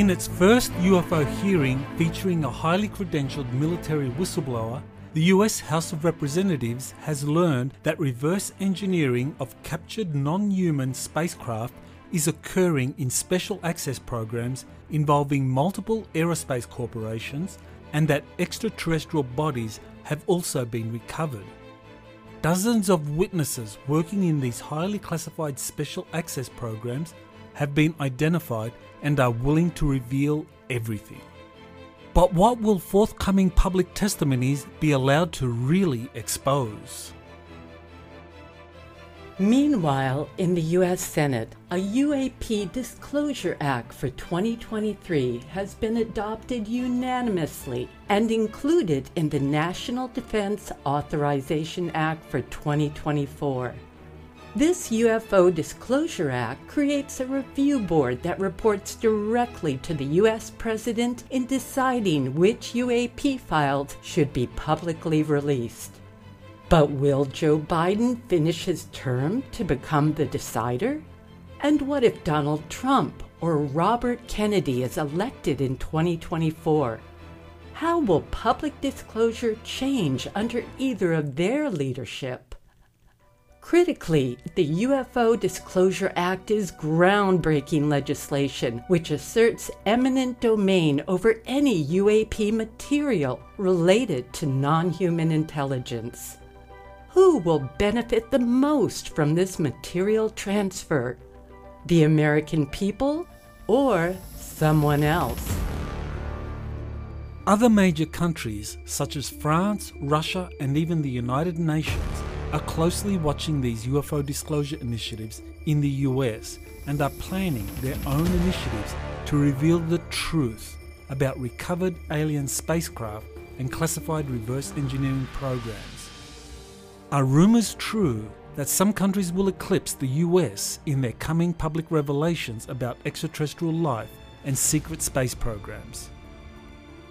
In its first UFO hearing featuring a highly credentialed military whistleblower, the US House of Representatives has learned that reverse engineering of captured non human spacecraft is occurring in special access programs involving multiple aerospace corporations and that extraterrestrial bodies have also been recovered. Dozens of witnesses working in these highly classified special access programs have been identified and are willing to reveal everything. But what will forthcoming public testimonies be allowed to really expose? Meanwhile, in the U.S. Senate, a UAP Disclosure Act for 2023 has been adopted unanimously and included in the National Defense Authorization Act for 2024. This UFO Disclosure Act creates a review board that reports directly to the U.S. President in deciding which UAP files should be publicly released. But will Joe Biden finish his term to become the decider? And what if Donald Trump or Robert Kennedy is elected in 2024? How will public disclosure change under either of their leadership? Critically, the UFO Disclosure Act is groundbreaking legislation which asserts eminent domain over any UAP material related to non human intelligence. Who will benefit the most from this material transfer? The American people or someone else? Other major countries, such as France, Russia, and even the United Nations, are closely watching these UFO disclosure initiatives in the US and are planning their own initiatives to reveal the truth about recovered alien spacecraft and classified reverse engineering programs. Are rumors true that some countries will eclipse the US in their coming public revelations about extraterrestrial life and secret space programs?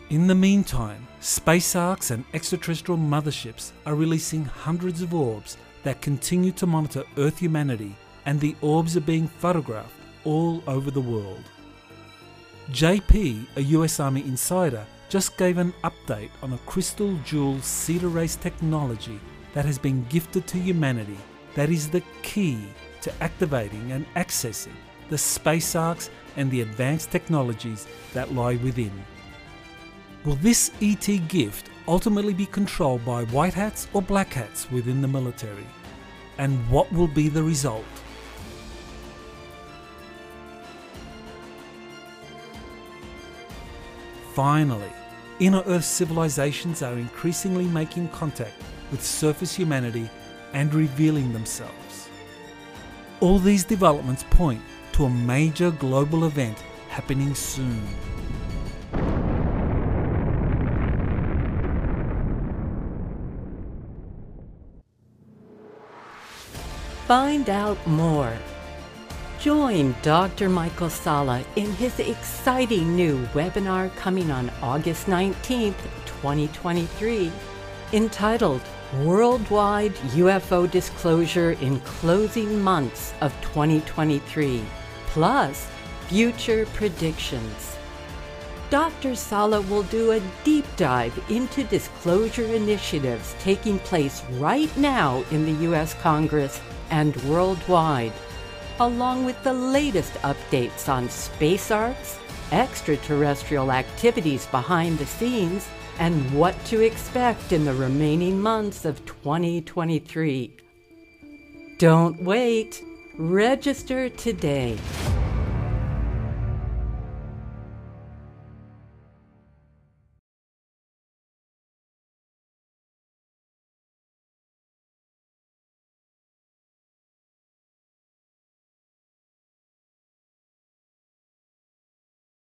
In the meantime, space arks and extraterrestrial motherships are releasing hundreds of orbs that continue to monitor Earth humanity, and the orbs are being photographed all over the world. JP, a US Army insider, just gave an update on a crystal jewel Cedar Race technology that has been gifted to humanity that is the key to activating and accessing the space arks and the advanced technologies that lie within. Will this ET gift ultimately be controlled by white hats or black hats within the military? And what will be the result? Finally, inner Earth civilizations are increasingly making contact with surface humanity and revealing themselves. All these developments point to a major global event happening soon. Find out more. Join Dr. Michael Salla in his exciting new webinar coming on August 19th, 2023, entitled Worldwide UFO Disclosure in Closing Months of 2023, plus Future Predictions. Dr. Salla will do a deep dive into disclosure initiatives taking place right now in the U.S. Congress and worldwide, along with the latest updates on space arks, extraterrestrial activities behind the scenes, and what to expect in the remaining months of 2023. Don't wait. Register today